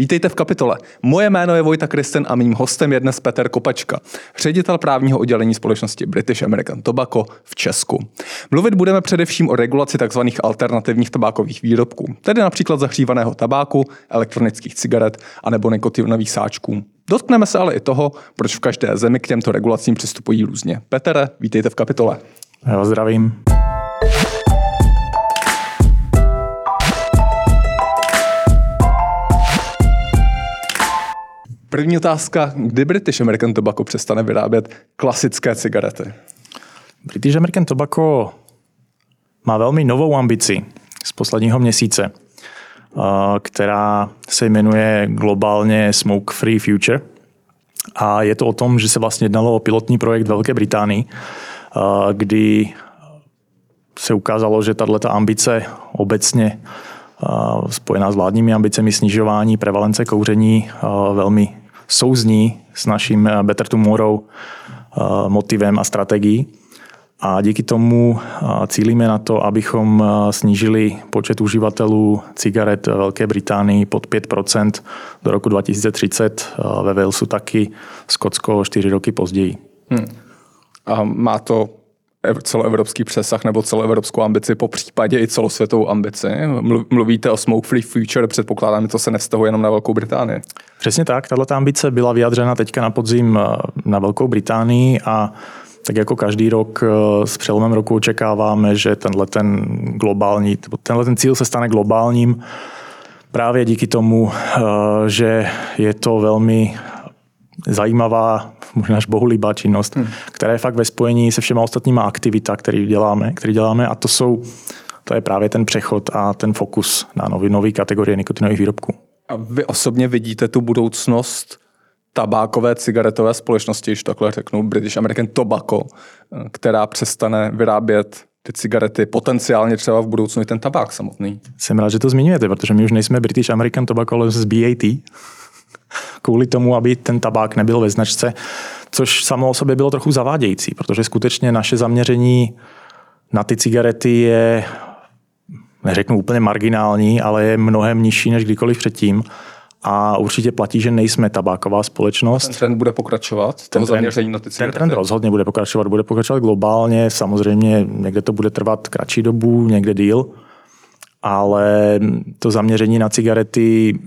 Vítejte v kapitole. Moje jméno je Vojta Kristen a mým hostem je dnes Petr Kopačka, ředitel právního oddělení společnosti British American Tobacco v Česku. Mluvit budeme především o regulaci tzv. alternativních tabákových výrobků, tedy například zahřívaného tabáku, elektronických cigaret a nebo nikotinových sáčků. Dotkneme se ale i toho, proč v každé zemi k těmto regulacím přistupují různě. Petere, vítejte v kapitole. Já vás zdravím. První otázka, kdy British American Tobacco přestane vyrábět klasické cigarety? British American Tobacco má velmi novou ambici z posledního měsíce, která se jmenuje globálně Smoke Free Future. A je to o tom, že se vlastně jednalo o pilotní projekt Velké Británii, kdy se ukázalo, že tato ambice obecně spojená s vládními ambicemi snižování prevalence kouření velmi souzní s naším eh, Better Tomorrow eh, motivem a strategií. A díky tomu eh, cílíme na to, abychom snížili počet uživatelů cigaret ve Velké Británii pod 5% do roku 2030, ve Walesu taky, Skotsko 4 roky později. Hmm. A má to celoevropský přesah nebo celoevropskou ambici, po případě i celosvětovou ambici. Mluvíte o Smoke Free Future, předpokládám, že to se nevztahuje jenom na Velkou Británii. Přesně tak, tato ambice byla vyjadřena teďka na podzim eh, na Velkou Británii a tak jako každý rok eh, s přelomem roku očekáváme, že tenhle ten globální, tenhle ten cíl se stane globálním právě díky tomu, eh, že je to velmi zajímavá, možná až bohulibá činnost, hmm. která je fakt ve spojení se všema ostatníma aktivita, které děláme, které děláme a to jsou to je právě ten přechod a ten fokus na nový, nový kategorie nikotinových výrobků. A vy osobně vidíte tu budoucnost tabákové cigaretové společnosti, když takhle řeknu, British American Tobacco, která přestane vyrábět ty cigarety, potenciálně třeba v budoucnu i ten tabák samotný. Jsem rád, že to zmiňujete, protože my už nejsme British American Tobacco, ale z BAT, kvůli tomu, aby ten tabák nebyl ve značce, což samo o sobě bylo trochu zavádějící, protože skutečně naše zaměření na ty cigarety je, neřeknu úplně marginální, ale je mnohem nižší než kdykoliv předtím. A určitě platí, že nejsme tabáková společnost. Ten trend bude pokračovat, ten trend, zaměření na ty cigarety? Ten trend rozhodně bude pokračovat, bude pokračovat globálně, samozřejmě někde to bude trvat kratší dobu, někde díl, ale to zaměření na cigarety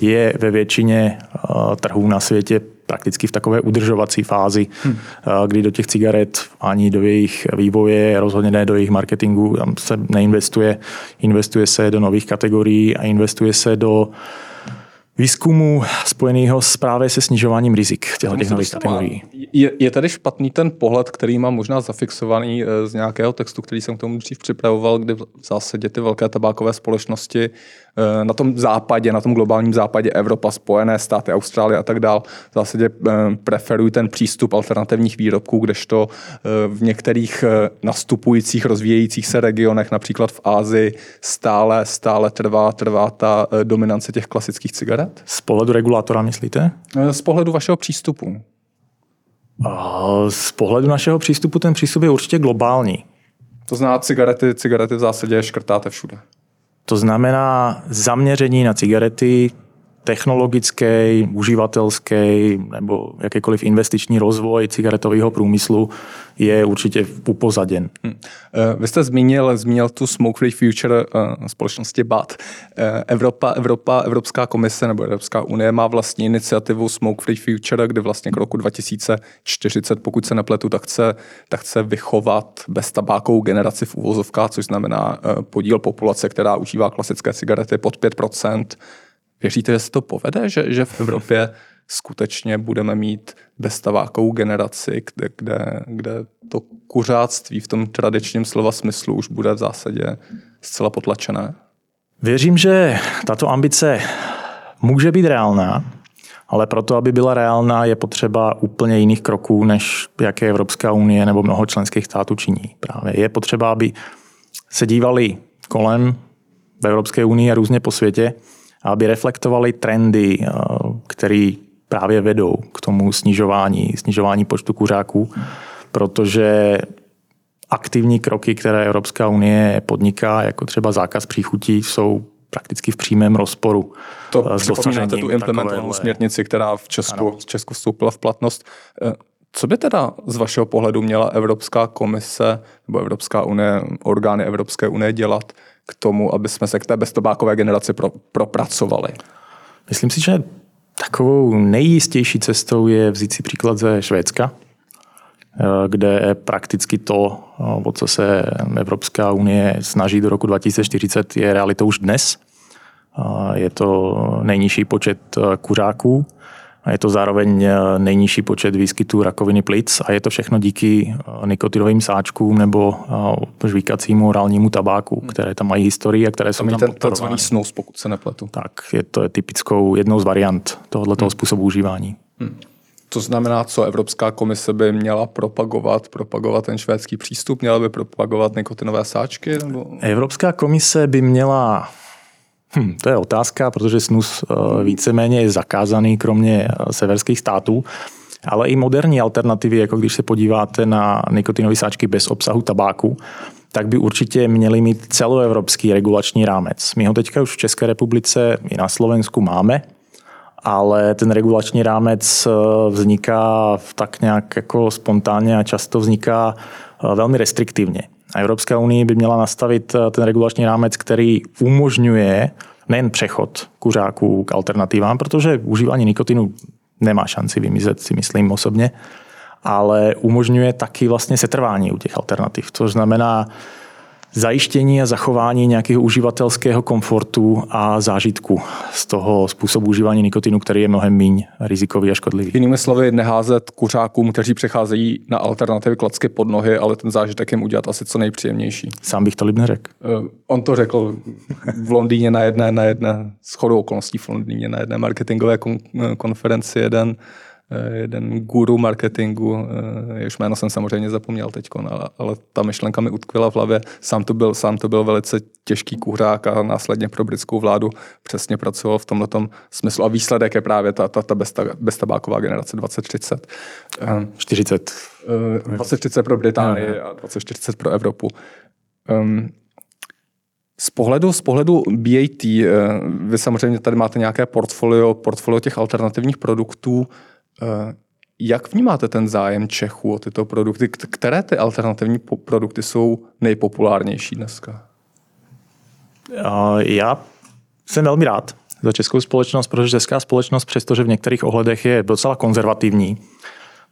je ve většině eh, trhů na světě prakticky v takové udržovací fázi, hmm. kdy do těch cigaret ani do jejich vývoje, rozhodně ne do jejich marketingu, tam se neinvestuje. Investuje se do nových kategorií a investuje se do výzkumu spojeného s právě se snižováním rizik těchto těch nových kategorií. Je, je tady špatný ten pohled, který mám možná zafixovaný eh, z nějakého textu, který jsem k tomu dřív připravoval, kdy v zásadě ty velké tabákové společnosti eh, na tom západě, na tom globálním západě Evropa, Spojené státy, Austrálie a tak dál, v zásadě eh, preferují ten přístup alternativních výrobků, kdežto v některých nastupujících, rozvíjejících se regionech, například v Ázii, stále, stále trvá, trvá ta dominance těch klasických cigaret? Z pohledu regulátora myslíte? Z pohledu vašeho přístupu. Z pohledu našeho přístupu ten přístup je určitě globální. To znamená, cigarety, cigarety v zásadě škrtáte všude. To znamená zaměření na cigarety, technologický, uživatelský nebo jakýkoliv investiční rozvoj cigaretového průmyslu je určitě upozaděn. Hmm. Vy jste zmínil, zmínil tu Smoke Free Future uh, společnosti BAT. Uh, Evropa, Evropa, Evropská komise nebo Evropská unie má vlastní iniciativu Smoke Free Future, kde vlastně k roku 2040, pokud se nepletu, tak chce, tak chce vychovat beztabákovou generaci v úvozovkách, což znamená podíl populace, která užívá klasické cigarety pod 5%. Věříte, že se to povede, že, že v Evropě skutečně budeme mít beztavákovou generaci, kde, kde, kde to kuřáctví v tom tradičním slova smyslu už bude v zásadě zcela potlačené? Věřím, že tato ambice může být reálná, ale proto, aby byla reálná, je potřeba úplně jiných kroků, než jaké Evropská unie nebo mnoho členských států činí. Právě je potřeba, aby se dívali kolem v Evropské unii a různě po světě, aby reflektovali trendy, eh, které právě vedou k tomu snižování, snižování počtu kuřáků, protože aktivní kroky, které Evropská unie podniká, jako třeba zákaz příchutí, jsou prakticky v přímém rozporu to s dosažením tu implementovanou směrnici, která v Česku, v Česku vstoupila v platnost. Co by teda z vašeho pohledu měla Evropská komise nebo Evropská unie, orgány Evropské unie dělat k tomu, aby jsme se k té beztobákové generaci pro, propracovali? Myslím si, že takovou nejistější cestou je vzít si příklad ze Švédska, kde prakticky to, o co se Evropská unie snaží do roku 2040, je realitou už dnes. Je to nejnižší počet kuřáků, a je to zároveň eh, nejnižší počet výskytů rakoviny plic a je to všechno díky eh, nikotinovým sáčkům nebo eh, žvíkacímu orálnímu tabáku, hmm. které tam mají historii a které jsou tam ten takzvaný snus, pokud se nepletu. Tak, je to je typickou jednou z variant tohoto hmm. způsobu užívání. Hmm. To znamená, co Evropská komise by měla propagovat, propagovat ten švédský přístup, měla by propagovat nikotinové sáčky? Nebo... Evropská komise by měla Hm, to je otázka, protože snus eh, víceméně je zakázaný kromě eh, severských států, ale i moderní alternativy, jako když se podíváte na nikotinové sáčky bez obsahu tabáku, tak by určitě měli mít celoevropský regulační rámec. My ho teďka už v České republice i na Slovensku máme, ale ten regulační rámec eh, vzniká tak nějak jako spontánně a často vzniká velmi restriktivně. A Evropská unie by měla nastavit eh, ten regulační rámec, který umožňuje nejen přechod kuřáků k alternativám, protože užívání nikotinu nemá šanci vymizet, si myslím osobně, ale umožňuje taky vlastně setrvání u těch alternativ. To znamená, zajištění a zachování nějakého uživatelského komfortu a zážitku z toho způsobu užívání nikotinu, který je mnohem méně rizikový a škodlivý. Jinými slovy, neházet kuřákům, kteří přecházejí na alternativy klacky pod nohy, ale ten zážitek jim udělat asi co nejpříjemnější. Sám bych to líp neřekl. Uh, on to řekl v Londýně na jedné, na jedné shodou okolností v Londýně na jedné marketingové kon- konferenci jeden Eh, jeden guru marketingu, eh, jehož jméno jsem samozřejmě zapomněl teď, ale, ale ta myšlenka mi utkvěla v hlavě. Sám to byl, sám to byl velice těžký kuřák a následně pro britskou vládu přesně pracoval v tomto smyslu. A výsledek je právě ta, ta, ta beztabáková generace 2030. 40. 2030 pro Británii a 2040 pro Evropu. Um, z pohledu, z pohledu BAT, eh, vy samozřejmě tady máte nějaké portfolio, portfolio těch alternativních produktů. Eh, jak vnímáte ten zájem Čechů o tyto produkty? Které ty alternativní produkty jsou nejpopulárnější dneska? Já jsem velmi rád za českou společnost, protože česká společnost, přestože v některých ohledech je docela konzervativní,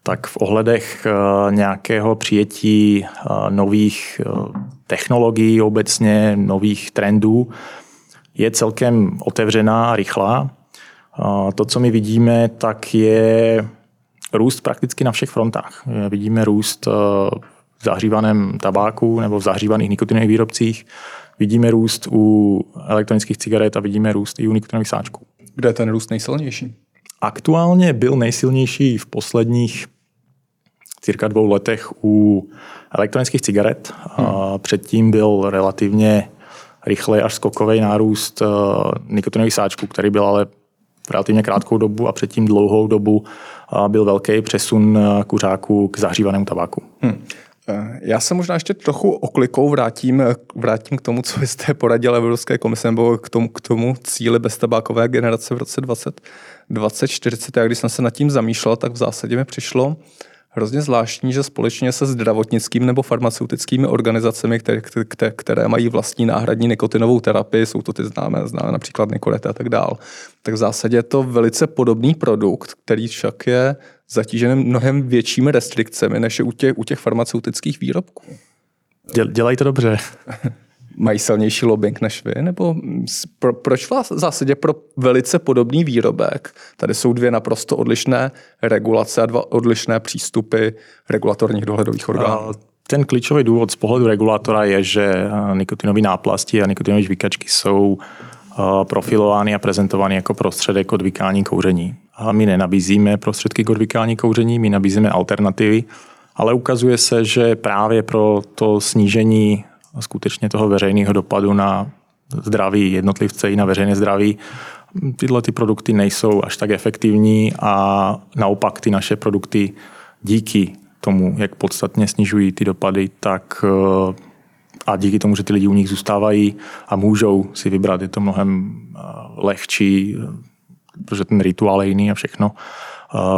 tak v ohledech eh, nějakého přijetí eh, nových technologií obecně, nových trendů, je celkem otevřená a rychlá. To, co my vidíme, tak je růst prakticky na všech frontách. Vidíme růst eh, v zahřívaném tabáku nebo v zahřívaných nikotinových výrobcích, vidíme růst u elektronických cigaret a vidíme růst i u nikotinových sáčků. Kde je ten růst nejsilnější? Aktuálně byl nejsilnější v posledních cirka dvou letech u elektronických cigaret. Hmm. Předtím byl relativně rychlej až skokový nárůst eh, nikotinových sáčků, který byl ale relativně krátkou dobu a předtím dlouhou dobu byl velký přesun kuřáků k zahřívanému tabáku. Hmm. Já se možná ještě trochu oklikou vrátím, vrátím k tomu, co jste poradil Evropské komise, nebo k tomu, k tomu cíli beztabákové generace v roce 20, 2040. A když jsem se nad tím zamýšlel, tak v zásadě mi přišlo, hrozně zvláštní, že společně se zdravotnickými nebo farmaceutickými organizacemi, které, které, které mají vlastní náhradní nikotinovou terapii, jsou to ty známé, známé například Nikoreta a tak dál, tak v zásadě je to velice podobný produkt, který však je zatížen mnohem většími restrikcemi, než je u těch, u těch farmaceutických výrobků. Dělají to dobře. mají silnější lobbying než vy? Nebo pro, proč v zásadě pro velice podobný výrobek tady jsou dvě naprosto odlišné regulace a dva odlišné přístupy regulatorních dohledových orgánů? Ten klíčový důvod z pohledu regulátora je, že nikotinové náplasti a nikotinové žvíkačky jsou profilovány a prezentovány jako prostředek odvykání kouření. A my nenabízíme prostředky k odvykání kouření, my nabízíme alternativy, ale ukazuje se, že právě pro to snížení skutečně toho veřejného dopadu na zdraví jednotlivce i na veřejné zdraví. Tyhle ty produkty nejsou až tak efektivní a naopak ty naše produkty díky tomu, jak podstatně snižují ty dopady, tak eh, a díky tomu, že ty lidi u nich zůstávají a můžou si vybrat, je to mnohem lehčí, protože ten rituál je jiný a všechno.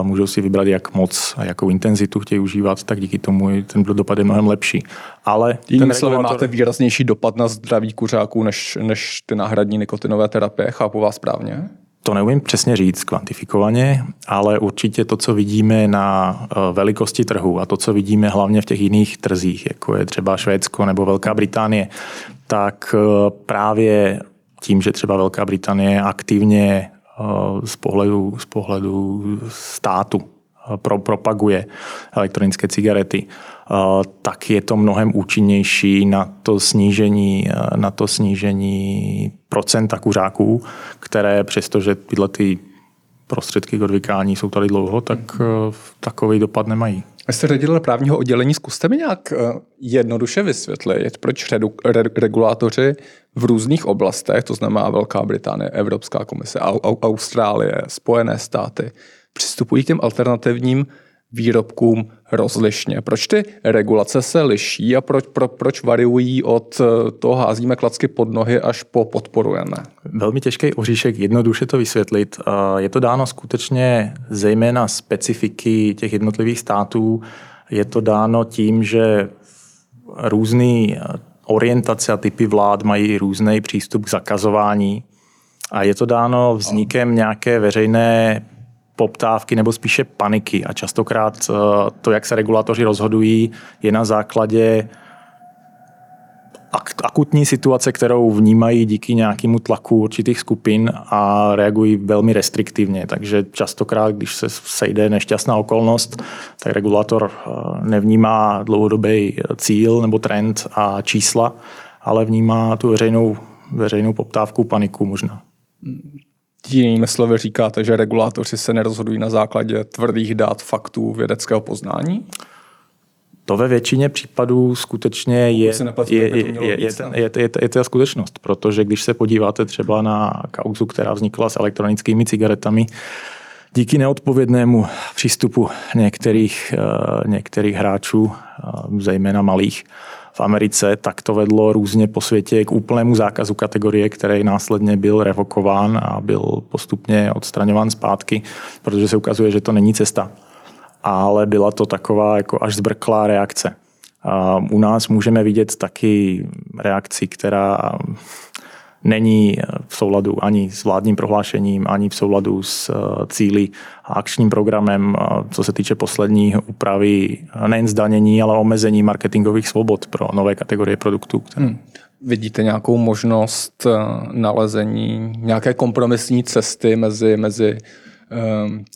Můžou si vybrat, jak moc a jakou intenzitu chtějí užívat, tak díky tomu ten dopad je mnohem lepší. Ale Jinými slovy, regulator... máte výraznější dopad na zdraví kuřáků než, než ty náhradní nikotinové terapie, chápu vás správně? To neumím přesně říct kvantifikovaně, ale určitě to, co vidíme na eh, velikosti trhu a to, co vidíme hlavně v těch jiných trzích, jako je třeba Švédsko nebo Velká Británie, tak eh, právě tím, že třeba Velká Británie aktivně z pohledu, z pohledu státu pro, propaguje elektronické cigarety, tak je to mnohem účinnější na to snížení, na to snížení procenta kuřáků, které přestože tyhle ty prostředky k odvykání jsou tady dlouho, tak takový dopad nemají. Vy jste ředitel právního oddělení, zkuste mi nějak jednoduše vysvětlit, proč regulátoři v různých oblastech, to znamená Velká Británie, Evropská komise, Austrálie, Spojené státy, přistupují k těm alternativním výrobkům rozlišně. Proč ty regulace se liší a proč, pro, proč variují od eh, toho házíme klacky pod nohy až po podporujeme? Velmi těžký oříšek, jednoduše to vysvětlit. Je to dáno skutečně zejména specifiky těch jednotlivých států. Je to dáno tím, že různý eh, orientace a typy vlád mají různý přístup k zakazování a je to dáno vznikem nějaké veřejné poptávky nebo spíše paniky. A častokrát eh, to, jak se regulatoři rozhodují, je na základě akutní situace, kterou vnímají díky nějakému tlaku určitých skupin a reagují velmi restriktivně. Takže častokrát, když se sejde nešťastná okolnost, tak regulator eh, nevnímá dlouhodobý cíl nebo trend a čísla, ale vnímá tu veřejnou, veřejnou poptávku, paniku možná. Jinými slovy říkáte, že regulátoři se nerozhodují na základě tvrdých dat, faktů, vědeckého poznání? To ve většině případů skutečně je, je, je, je, je, je, je, je ta skutečnost, protože když se podíváte třeba na kauzu, která vznikla s elektronickými cigaretami, díky neodpovědnému přístupu některých, eh, některých hráčů, eh, zejména malých, v Americe, tak to vedlo různě po světě k úplnému zákazu kategorie, který následně byl revokován a byl postupně odstraňován zpátky, protože se ukazuje, že to není cesta. Ale byla to taková jako až zbrklá reakce. A u nás můžeme vidět taky reakci, která není v souladu ani s vládním prohlášením, ani v souladu s eh, cíly a akčním programem, co se týče poslední úpravy nejen zdanění, ale omezení marketingových svobod pro nové kategorie produktů. Hmm. Vidíte nějakou možnost eh, nalezení nějaké kompromisní cesty mezi, mezi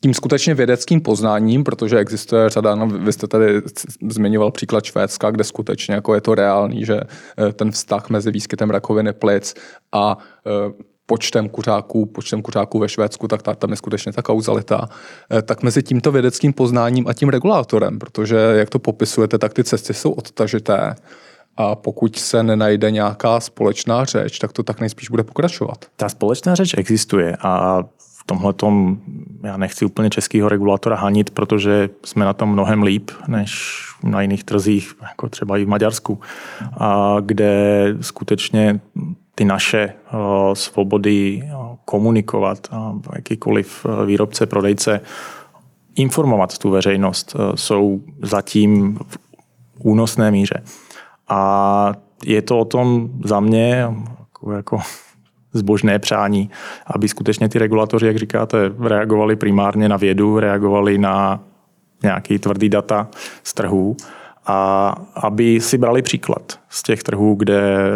tím skutečně vědeckým poznáním, protože existuje řada, no vy jste tady zmiňoval příklad Švédska, kde skutečně jako je to reálný, že eh, ten vztah mezi výskytem rakoviny plic a eh, počtem kuřáků, počtem kuřáků ve Švédsku, tak tam je skutečně ta kauzalita, eh, tak mezi tímto vědeckým poznáním a tím regulátorem, protože jak to popisujete, tak ty cesty jsou odtažité a pokud se nenajde nějaká společná řeč, tak to tak nejspíš bude pokračovat. Ta společná řeč existuje a tomhle tom já nechci úplně českého regulatora hanit, protože jsme na tom mnohem líp než na jiných trzích, jako třeba i v Maďarsku, a kde skutečně ty naše svobody komunikovat, jakýkoliv výrobce, prodejce, informovat tu veřejnost jsou zatím v únosné míře. A je to o tom za mě, jako, jako zbožné přání, aby skutečně ty regulatoři, jak říkáte, reagovali primárně na vědu, reagovali na nějaký tvrdý data z trhů a aby si brali příklad z těch trhů, kde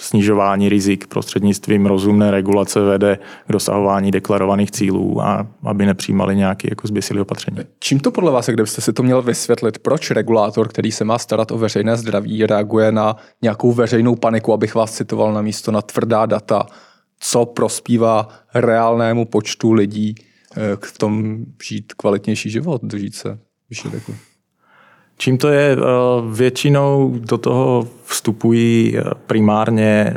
snižování rizik prostřednictvím rozumné regulace vede k dosahování deklarovaných cílů a aby nepřijímali nějaké jako zběsilé opatření. Čím to podle vás, kdybyste si to měl vysvětlit, proč regulátor, který se má starat o veřejné zdraví, reaguje na nějakou veřejnou paniku, abych vás citoval na místo na tvrdá data, co prospívá reálnému počtu lidí eh, k tom žít kvalitnější život, dožít se vyšší věku? Čím to je? Eh, většinou do toho vstupují eh, primárně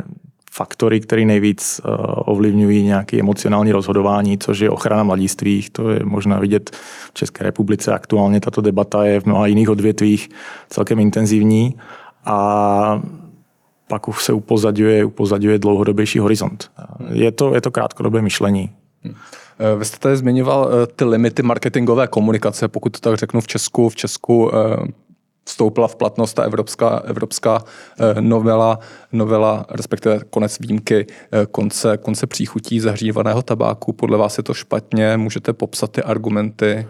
faktory, které nejvíc eh, ovlivňují nějaké emocionální rozhodování, což je ochrana mladistvých. To je možná vidět v České republice. Aktuálně tato debata je v mnoha jiných odvětvích celkem intenzivní. A pak už se upozaduje, upozaduje dlouhodobější horizont. Je to, je to krátkodobé myšlení. Hmm. Vy jste tady zmiňoval ty limity marketingové komunikace, pokud to tak řeknu v Česku. V Česku vstoupila v platnost ta evropská, evropská novela, novela, respektive konec výjimky konce, konce příchutí zahřívaného tabáku. Podle vás je to špatně? Můžete popsat ty argumenty?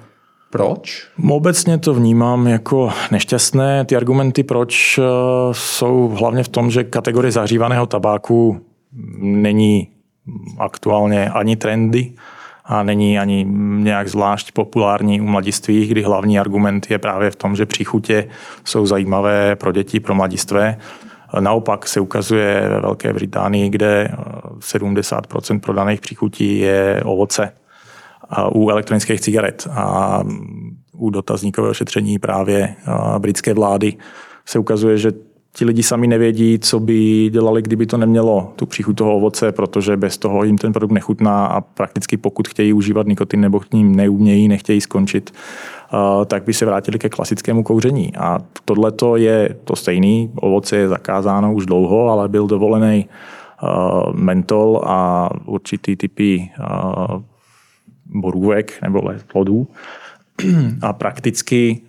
Proč? Obecně to vnímám jako nešťastné. Ty argumenty proč eh, jsou hlavně v tom, že kategorie zahřívaného tabáku není aktuálně ani trendy a není ani nějak zvlášť populární u mladistvých, kdy hlavní argument je právě v tom, že příchutě jsou zajímavé pro děti, pro mladistvé. Naopak se ukazuje ve Velké Británii, kde 70% prodaných příchutí je ovoce u elektronických cigaret a u dotazníkového šetření právě britské vlády se ukazuje, že ti lidi sami nevědí, co by dělali, kdyby to nemělo tu příchuť toho ovoce, protože bez toho jim ten produkt nechutná a prakticky pokud chtějí užívat nikotin nebo k ním neumějí, nechtějí skončit, tak by se vrátili ke klasickému kouření. A tohle je to stejný. Ovoce je zakázáno už dlouho, ale byl dovolený mentol a určitý typy borůvek nebo plodů. A prakticky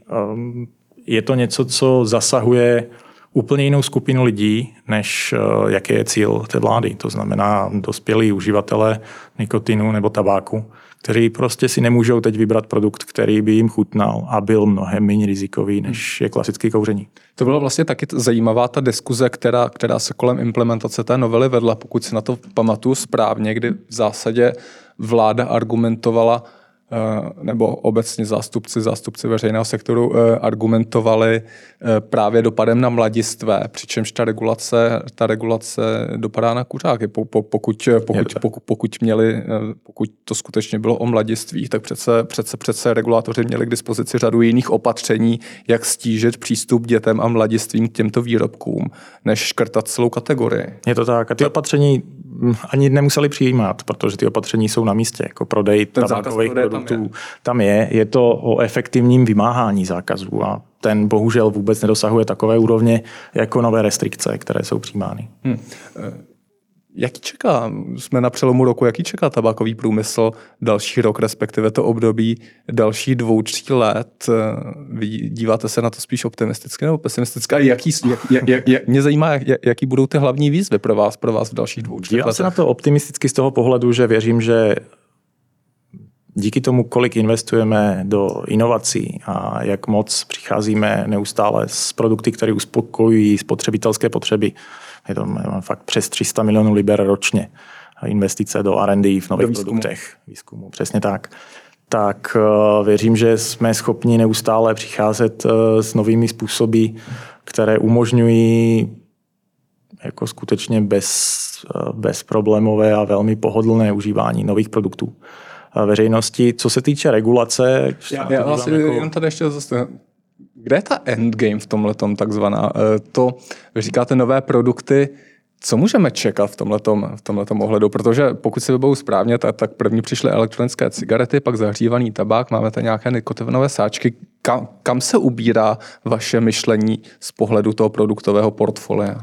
je to něco, co zasahuje úplně jinou skupinu lidí, než uh, jaký je cíl té vlády. To znamená dospělí uživatelé nikotinu nebo tabáku, kteří prostě si nemůžou teď vybrat produkt, který by jim chutnal a byl mnohem méně rizikový, než je klasický kouření. To byla vlastně taky zajímavá ta diskuze, která, která se kolem implementace té novely vedla, pokud si na to pamatuju správně, kdy v zásadě vláda argumentovala, eh, nebo obecně zástupci, zástupci veřejného sektoru eh, argumentovali eh, právě dopadem na mladistvé, přičemž ta regulace, ta regulace dopadá na kuřáky. Pokud, pokud, pokud, pokud, měli, pokud to skutečně bylo o mladistvích, tak přece, přece, přece regulátoři měli k dispozici řadu jiných opatření, jak stížit přístup dětem a mladistvím k těmto výrobkům, než škrtat celou kategorii. Je to tak. A ty opatření ani nemuseli přijímat, protože ty opatření jsou na místě, jako prodej tabákových produktů. Tam je. tam je. Je to o efektivním vymáhání zákazů a ten bohužel vůbec nedosahuje takové úrovně jako nové restrikce, které jsou přijímány. Hmm. Jaký čeká, jsme na přelomu roku, jaký čeká tabákový průmysl další rok, respektive to období další dvou, tří let? Vy díváte se na to spíš optimisticky nebo pesimisticky? Jaký, jak, jak, jak, mě zajímá, jak, jaký budou ty hlavní výzvy pro vás, pro vás v dalších dvou, třech letech. se na to optimisticky z toho pohledu, že věřím, že díky tomu, kolik investujeme do inovací a jak moc přicházíme neustále s produkty, které uspokojují spotřebitelské potřeby, je to fakt přes 300 milionů liber ročně investice do R&D v nových výzkumu. produktech, výzkumu, přesně tak. Tak uh, věřím, že jsme schopni neustále přicházet uh, s novými způsoby, které umožňují jako skutečně bez, uh, bezproblémové a velmi pohodlné užívání nových produktů veřejnosti. Co se týče regulace... Já, já vlastně jako... jenom tady ještě zase kde je ta endgame v tomhle takzvaná? Eh, to, vy říkáte nové produkty, co můžeme čekat v tomhletom, v ohledu? Protože pokud si vybou správně, tak, tak první přišly elektronické cigarety, pak zahřívaný tabák, máme tady nějaké nikotinové sáčky. Kam, kam se ubírá vaše myšlení z pohledu toho produktového portfolia?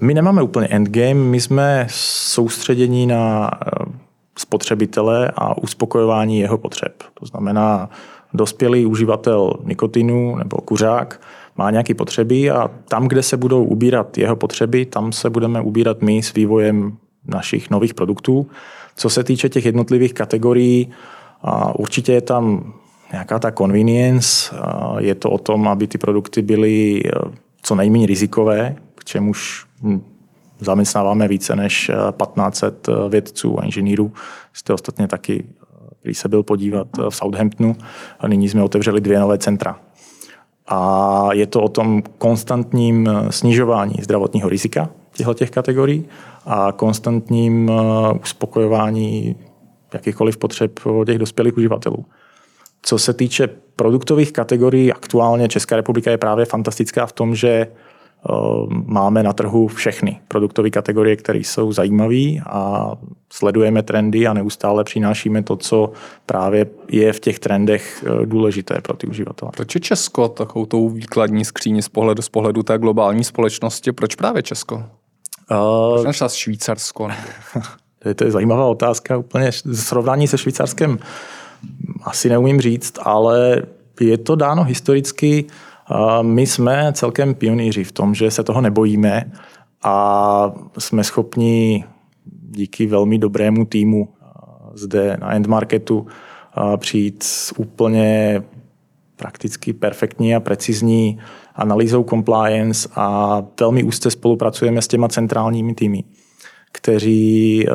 My nemáme úplně endgame, my jsme soustředění na eh, spotřebitele a uspokojování jeho potřeb. To znamená, dospělý uživatel nikotinu nebo kuřák má nějaké potřeby a tam, kde se budou ubírat jeho potřeby, tam se budeme ubírat my s vývojem našich nových produktů. Co se týče těch jednotlivých kategorií, určitě je tam nějaká ta convenience. Je to o tom, aby ty produkty byly e, co nejméně rizikové, k čemuž hm, zaměstnáváme více než 1500 e, vědců a inženýrů. Jste ostatně taky když se byl podívat eh, v Southamptonu a nyní jsme otevřeli dvě nové centra. A je to o tom konstantním eh, snižování zdravotního rizika těchto těch kategorií a konstantním eh, uspokojování jakýchkoliv potřeb těch dospělých uživatelů. Co se týče produktových kategorií, aktuálně Česká republika je právě fantastická v tom, že máme na trhu všechny produktové kategorie, které jsou zajímavé a sledujeme trendy a neustále přinášíme to, co právě je v těch trendech eh, důležité pro ty uživatele. Proč je Česko takovou tou výkladní skříní z pohledu, z pohledu té globální společnosti? Proč právě Česko? Uh, Proč Švýcarsko? to, je, to je zajímavá otázka. Úplně srovnání se Švýcarskem asi neumím říct, ale je to dáno historicky my jsme celkem pionýři v tom, že se toho nebojíme a jsme schopni díky velmi dobrému týmu zde na endmarketu přijít s úplně prakticky perfektní a precizní analýzou compliance a velmi úzce spolupracujeme s těma centrálními týmy, kteří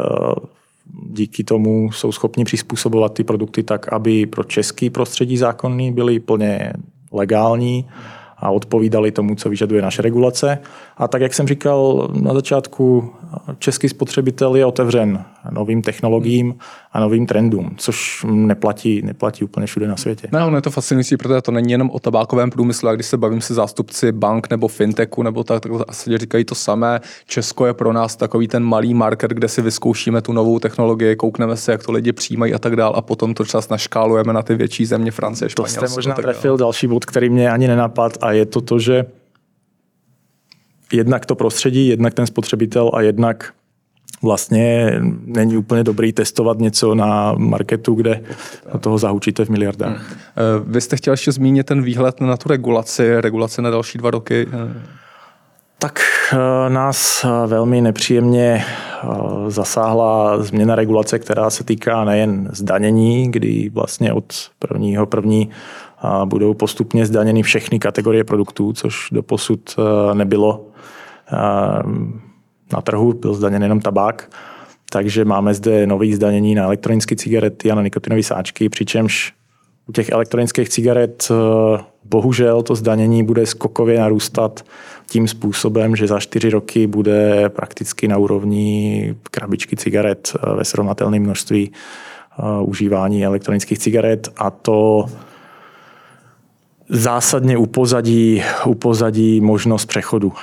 díky tomu jsou schopni přizpůsobovat ty produkty tak, aby pro český prostředí zákonný byly plně legální a odpovídali tomu, co vyžaduje naše regulace. A tak, jak jsem říkal na začátku, český spotřebitel je otevřen novým technologiím a novým trendům, což neplatí, neplatí úplně všude na světě. No, no je to fascinující, protože to není jenom o tabákovém průmyslu, a když se bavím se zástupci bank nebo fintechu nebo tak, tak asi říkají to samé. Česko je pro nás takový ten malý market, kde si vyzkoušíme tu novou technologii, koukneme se, jak to lidi přijímají a tak dál a potom to čas naškálujeme na ty větší země Francie, Španělsko. To jste možná trefil další bod, který mě ani nenapad a je to to, že jednak to prostředí, jednak ten spotřebitel a jednak vlastně není úplně dobrý testovat něco na marketu, kde toho zahučíte v miliardách. Hmm. Eh, vy jste chtěl ještě zmínit ten výhled na tu regulaci, regulace na další dva roky. Tak eh, nás eh, velmi nepříjemně zasáhla změna regulace, která se týká nejen zdanění, kdy vlastně od prvního první budou postupně zdaněny všechny kategorie produktů, což doposud nebylo na trhu, byl zdaněn jenom tabák, takže máme zde nový zdanění na elektronické cigarety a na nikotinové sáčky, přičemž u těch elektronických cigaret eh, bohužel to zdanění bude skokově narůstat tím způsobem, že za čtyři roky bude prakticky na úrovni krabičky cigaret eh, ve srovnatelném množství eh, užívání elektronických cigaret a to zásadně upozadí, upozadí možnost přechodu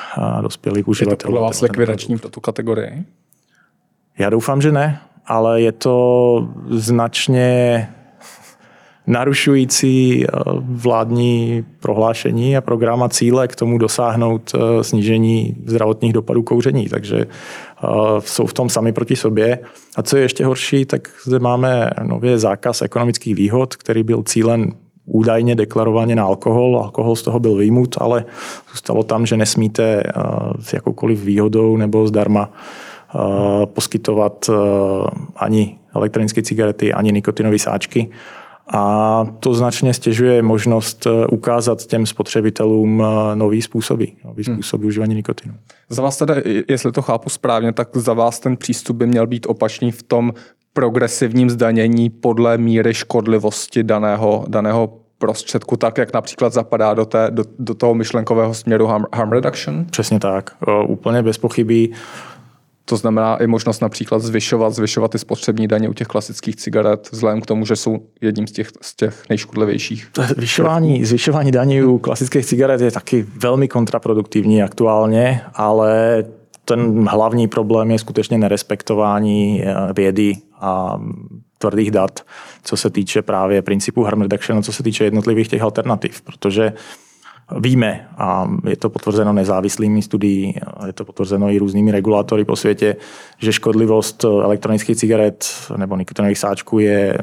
dospělých uživatelů. Je to podle vás likvidační pro tu kategorii? Já doufám, že ne, ale je to značně narušující eh, vládní prohlášení a program a cíle k tomu dosáhnout eh, snížení zdravotních dopadů kouření. Takže eh, jsou v tom sami proti sobě. A co je ještě horší, tak zde máme nově zákaz ekonomických výhod, který byl cílen údajně deklarovaně na alkohol. Alkohol z toho byl výjimut, ale zůstalo tam, že nesmíte eh, s jakoukoliv výhodou nebo zdarma eh, poskytovat eh, ani elektronické cigarety, ani nikotinové sáčky. A to značně stěžuje možnost ukázat těm spotřebitelům nový způsoby, nový hmm. způsob hmm. užívání nikotinu. Za vás teda, jestli to chápu správně, tak za vás ten přístup by měl být opačný v tom progresivním zdanění podle míry škodlivosti daného, daného prostředku, tak jak například zapadá do, té, do, do toho myšlenkového směru harm, harm reduction? Přesně tak, o, úplně bez pochyby. To znamená i možnost například zvyšovat, zvyšovat ty spotřební daně u těch klasických cigaret, vzhledem k tomu, že jsou jedním z těch, z těch nejškodlivějších. Zvyšování, zvyšování daní u klasických cigaret je taky velmi kontraproduktivní aktuálně, ale ten hlavní problém je skutečně nerespektování eh, vědy a tvrdých dat, co se týče právě principu harm reduction, co se týče jednotlivých těch alternativ, protože Víme, a je to potvrzeno nezávislými studií, je to potvrzeno i různými regulátory po světě, že škodlivost elektronických cigaret nebo nikotinových sáčků je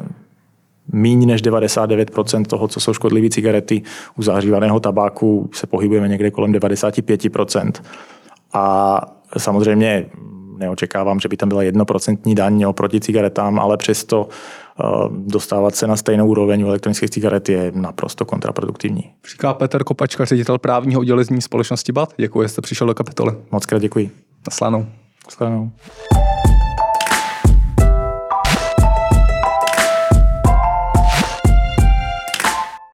míň než 99% toho, co jsou škodlivé cigarety. U zahřívaného tabáku se pohybujeme někde kolem 95%. A samozřejmě neočekávám, že by tam byla jednoprocentní daň oproti cigaretám, ale přesto eh, dostávat se na stejnou úroveň u elektronických cigaret je naprosto kontraproduktivní. Říká Petr Kopačka, ředitel právního oddělení společnosti BAT. Děkuji, že jste přišel do kapitoly. Moc krát děkuji. Naslanou. Naslanou.